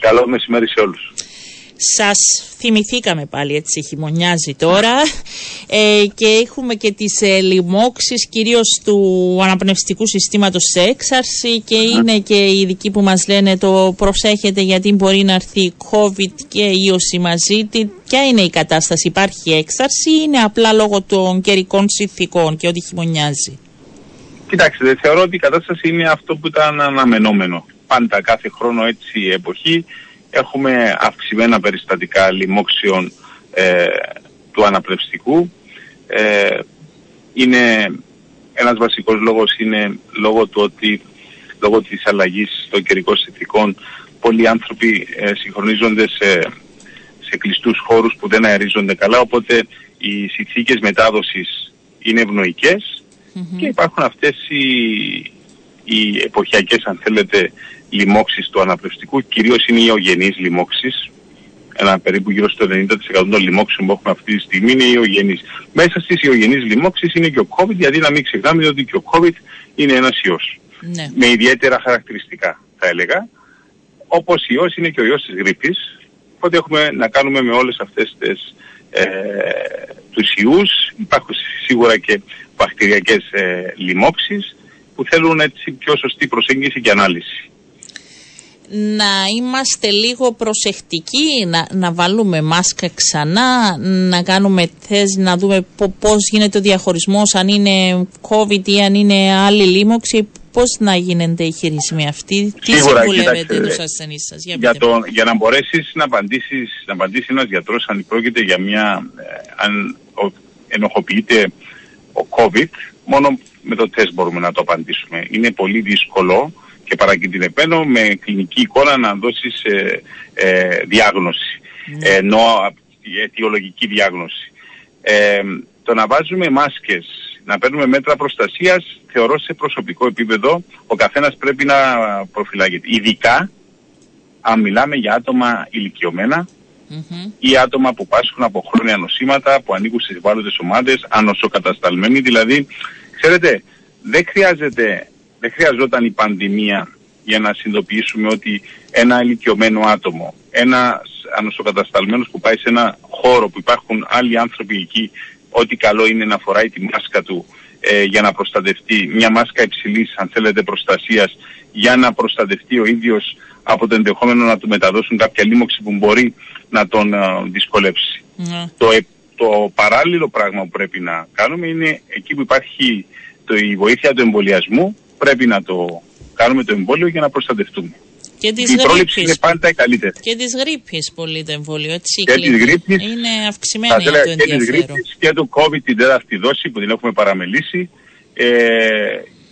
Καλό μεσημέρι σε όλους. Σας θυμηθήκαμε πάλι έτσι χειμωνιάζει τώρα ε, και έχουμε και τις ε, λοιμώξεις κυρίως του αναπνευστικού συστήματος σε έξαρση και είναι και οι ειδικοί που μας λένε το προσέχετε γιατί μπορεί να έρθει COVID και ίωση μαζί. Τι, ποια είναι η κατάσταση, υπάρχει έξαρση ή είναι απλά λόγω των καιρικών συνθήκων και ότι χειμωνιάζει; Κοιτάξτε, θεωρώ ότι η κατάσταση είναι αυτό που ήταν αναμενόμενο. Πάντα κάθε χρόνο έτσι η εποχή έχουμε αυξημένα περιστατικά λοιμόξεων ε, του αναπνευστικού. Ε, είναι ένας βασικός λόγος είναι λόγω του ότι λόγω της αλλαγής των καιρικών συνθηκών πολλοί άνθρωποι ε, συγχρονίζονται σε, σε κλειστούς χώρους που δεν αερίζονται καλά οπότε οι συνθήκες μετάδοσης είναι και υπάρχουν αυτές οι, οι εποχιακές αν θέλετε λοιμώξεις του αναπνευστικού, κυρίως είναι οι ιογενείς λοιμώξεις. Ένα περίπου γύρω στο 90% των λοιμώξεων που έχουμε αυτή τη στιγμή είναι οι ιογενείς. Μέσα στις ιογενείς λοιμώξεις είναι και ο COVID, γιατί να μην ξεχνάμε ότι και ο COVID είναι ένας ιός. Ναι. Με ιδιαίτερα χαρακτηριστικά θα έλεγα. Όπως ιός είναι και ο ιός της γρήπης. Οπότε έχουμε να κάνουμε με όλες αυτές τις ε, τους ιούς. Υπάρχουν σίγουρα και βακτηριακές ε, λοιμώξεις που θέλουν έτσι πιο σωστή προσέγγιση και ανάλυση να είμαστε λίγο προσεκτικοί, να, να βάλουμε μάσκα ξανά, να κάνουμε θες, να δούμε πώς γίνεται ο διαχωρισμός, αν είναι COVID ή αν είναι άλλη λίμωξη, πώς να γίνεται η χειρισμοί αυτή, τι συμβουλεύετε τους ασθενείς σας. Για, για, το, για να μπορέσεις να απαντήσεις, να απαντήσει ένας γιατρός αν πρόκειται για μια, ε, αν ενοχοποιείται ο COVID, μόνο με το τεστ μπορούμε να το απαντήσουμε. Είναι πολύ δύσκολο και παρακινδυνευμένο με κλινική εικόνα να δώσεις ε, ε, διάγνωση, mm. ενώ αιτιολογική διάγνωση. Ε, το να βάζουμε μάσκες, να παίρνουμε μέτρα προστασίας, θεωρώ σε προσωπικό επίπεδο ο καθένας πρέπει να προφυλάγεται. Ειδικά αν μιλάμε για άτομα ηλικιωμένα mm-hmm. ή άτομα που πάσχουν από χρόνια νοσήματα, που ανήκουν σε ευάλωτες ομάδες, ανοσοκατασταλμένοι. Δηλαδή, ξέρετε, δεν χρειάζεται δεν χρειαζόταν η πανδημία για να συνειδητοποιήσουμε ότι ένα ηλικιωμένο άτομο, ένας ανοσοκατασταλμένος που πάει σε ένα χώρο που υπάρχουν άλλοι άνθρωποι εκεί, ό,τι καλό είναι να φοράει τη μάσκα του ε, για να προστατευτεί, μια μάσκα υψηλής αν θέλετε προστασίας, για να προστατευτεί ο ίδιος από το ενδεχόμενο να του μεταδώσουν κάποια λίμωξη που μπορεί να τον ε, δυσκολεύσει. Ναι. Το, ε, το παράλληλο πράγμα που πρέπει να κάνουμε είναι εκεί που υπάρχει το, η βοήθεια του εμβολιασμού πρέπει να το κάνουμε το εμβόλιο για να προστατευτούμε. Και η πρόληψη είναι πάντα η καλύτερη. Και τη γρήπη πολύ το εμβόλιο, έτσι. Και τη γρήπη. Είναι αυξημένη το Και τη γρήπη και του COVID την τέταρτη δόση που την έχουμε παραμελήσει. Ε,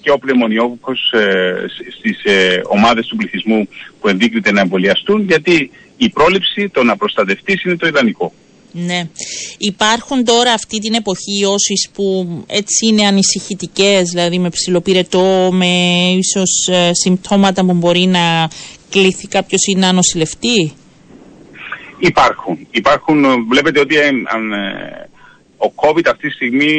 και ο πνευμονιόκος ε, στις ε, ομάδες του πληθυσμού που ενδείκνυται να εμβολιαστούν γιατί η πρόληψη, το να προστατευτείς είναι το ιδανικό. Ναι. Υπάρχουν τώρα αυτή την εποχή ιώσεις που έτσι είναι ανησυχητικές, δηλαδή με ψηλοπυρετό, με ίσως ε, συμπτώματα που μπορεί να κληθεί κάποιος ή να νοσηλευτεί; Υπάρχουν. Υπάρχουν. Βλέπετε ότι ε, αν, ε, ο COVID αυτή τη στιγμή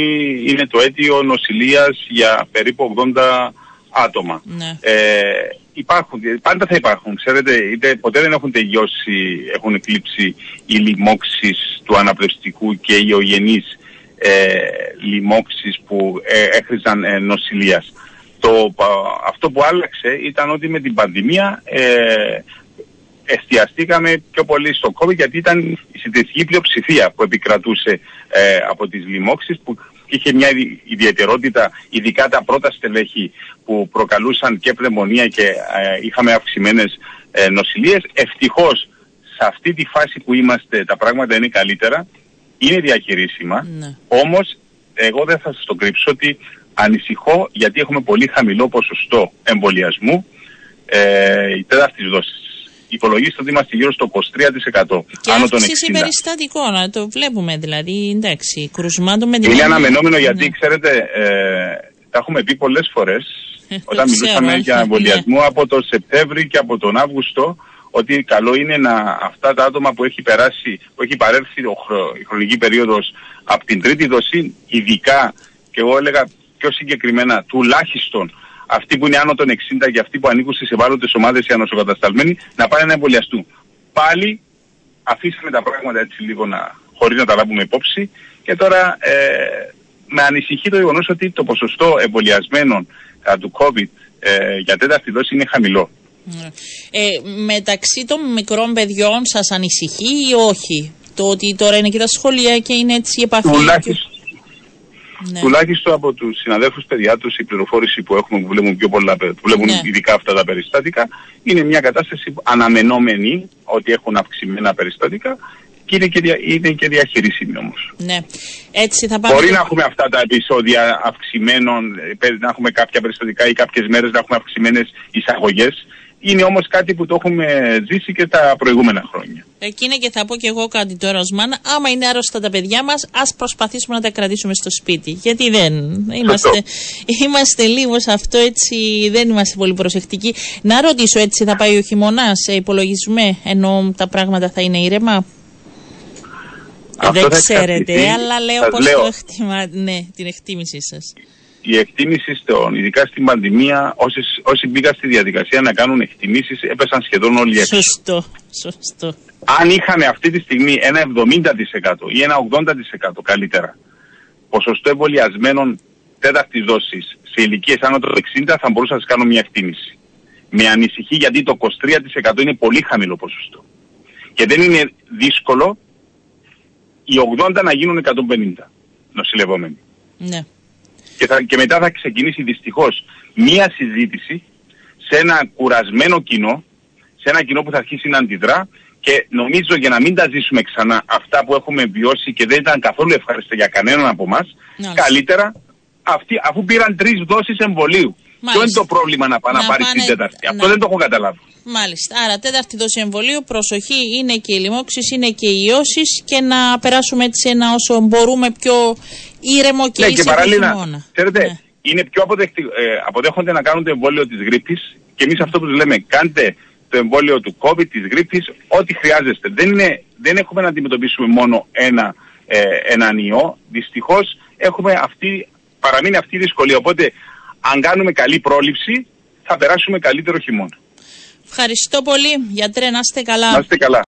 είναι το αίτιο νοσηλείας για περίπου 80 άτομα. Ναι. Ε, υπάρχουν, πάντα θα υπάρχουν. Ξέρετε, είτε ποτέ δεν έχουν τελειώσει, έχουν εκλείψει οι λοιμώξεις του αναπνευστικού και οι ογενείς ε, λοιμώξεις που ε, έχριζαν ε, νοσηλείας. Το, αυτό που άλλαξε ήταν ότι με την πανδημία ε, εστιαστήκαμε πιο πολύ στο COVID γιατί ήταν η συντηρητική πλειοψηφία που επικρατούσε ε, από τις λοιμώξεις που είχε μια ιδιαιτερότητα, ειδικά τα πρώτα στελέχη που προκαλούσαν και πνευμονία και ε, είχαμε αυξημένες ε, νοσηλίες. Ευτυχώς σε αυτή τη φάση που είμαστε τα πράγματα είναι καλύτερα, είναι διαχειρίσιμα, ναι. όμως εγώ δεν θα σας το κρύψω ότι ανησυχώ γιατί έχουμε πολύ χαμηλό ποσοστό εμβολιασμού ε, η τέταρτη δόση υπολογίστε ότι είμαστε γύρω στο 23%. Και άνω των 60. περιστατικό, να το βλέπουμε δηλαδή, εντάξει, κρουσμάτων με την... Είναι αναμενόμενο ναι. γιατί, ξέρετε, ε, τα έχουμε πει πολλές φορές, ε, όταν μιλούσαμε για ναι. εμβολιασμό από τον Σεπτέμβρη και από τον Αύγουστο, ότι καλό είναι να αυτά τα άτομα που έχει περάσει, που έχει παρέλθει η χρονική περίοδος από την τρίτη δοσή, ειδικά, και εγώ έλεγα πιο συγκεκριμένα, τουλάχιστον αυτοί που είναι άνω των 60 και αυτοί που ανήκουν στις ευάλωτες ομάδες οι ανοσοκατασταλμένοι να πάνε να εμβολιαστούν. πάλι αφήσαμε τα πράγματα έτσι λίγο να, χωρίς να τα λάβουμε υπόψη και τώρα ε, με ανησυχεί το γεγονός ότι το ποσοστό εμβολιασμένων του COVID ε, για τέταρτη δόση είναι χαμηλό. Ε, μεταξύ των μικρών παιδιών σας ανησυχεί ή όχι το ότι τώρα είναι και τα σχολεία και είναι έτσι η επαφή; Τουλάχιστον, ναι. Τουλάχιστον από τους συναδέλφους παιδιάτρου, η πληροφόρηση που έχουμε που βλέπουν πιο πολλά, που βλέπουν ναι. ειδικά αυτά τα περιστατικά, είναι μια κατάσταση αναμενόμενη ότι έχουν αυξημένα περιστατικά και είναι και, δια, είναι και διαχειρίσιμη όμως. Ναι. Έτσι θα πάμε Μπορεί να έχουμε αυτά τα επεισόδια αυξημένων, ε, να έχουμε κάποια περιστατικά ή κάποιες μέρες να έχουμε αυξημένες εισαγωγές είναι όμως κάτι που το έχουμε ζήσει και τα προηγούμενα χρόνια. Εκείνα και θα πω και εγώ κάτι τώρα ως μάνα, άμα είναι άρρωστα τα παιδιά μας, ας προσπαθήσουμε να τα κρατήσουμε στο σπίτι. Γιατί δεν είμαστε, είμαστε λίγο σε αυτό έτσι, δεν είμαστε πολύ προσεκτικοί. Να ρωτήσω έτσι θα πάει ο χειμώνας, υπολογίζουμε, ενώ τα πράγματα θα είναι ήρεμα; δεν ξέρετε, αλλά λέω πώς το εκτιμά, ναι, την εκτίμησή σας η εκτίμηση, στον, ειδικά στην πανδημία, όσοι, όσοι μπήκαν στη διαδικασία να κάνουν εκτιμήσεις, έπεσαν σχεδόν όλοι έξω. Σωστό, σωστό. Αν είχαμε αυτή τη στιγμή ένα 70% ή ένα 80% καλύτερα ποσοστό εμβολιασμένων τέταρτης δόσης σε ηλικίες άνω των 60, θα μπορούσα να σας κάνω μια εκτίμηση. Με ανησυχεί γιατί το 23% είναι πολύ χαμηλό ποσοστό. Και δεν είναι δύσκολο οι 80 να γίνουν 150 νοσηλευόμενοι. Ναι και, θα, και μετά θα ξεκινήσει δυστυχώς μία συζήτηση σε ένα κουρασμένο κοινό, σε ένα κοινό που θα αρχίσει να αντιδρά και νομίζω για να μην τα ζήσουμε ξανά αυτά που έχουμε βιώσει και δεν ήταν καθόλου ευχαριστώ για κανέναν από εμά, καλύτερα αυτοί, αφού πήραν τρεις δόσεις εμβολίου. Ποιο είναι το πρόβλημα να, να, να πάρει την τέταρτη; Αυτό δεν το έχω καταλάβει. Μάλιστα. Άρα, τέταρτη δόση εμβολίου, προσοχή, είναι και οι λοιμώξεις, είναι και οι ιώσεις και να περάσουμε έτσι ένα όσο μπορούμε πιο ήρεμο και ναι, ήσυχο χειμώνα. Ξέρετε, ναι. είναι πιο αποδεχτή, ε, αποδέχονται να κάνουν το εμβόλιο της γρήπης και εμείς αυτό που τους λέμε, κάντε το εμβόλιο του COVID, της γρήπης, ό,τι χρειάζεστε. Δεν, είναι, δεν έχουμε να αντιμετωπίσουμε μόνο ένα, ε, έναν ιό. Δυστυχώς έχουμε αυτή, παραμείνει αυτή η δυσκολία. Οπότε, αν κάνουμε καλή πρόληψη, θα περάσουμε καλύτερο χειμώνα. Ευχαριστώ πολύ, γιατρέ, να είστε καλά. Να είστε καλά.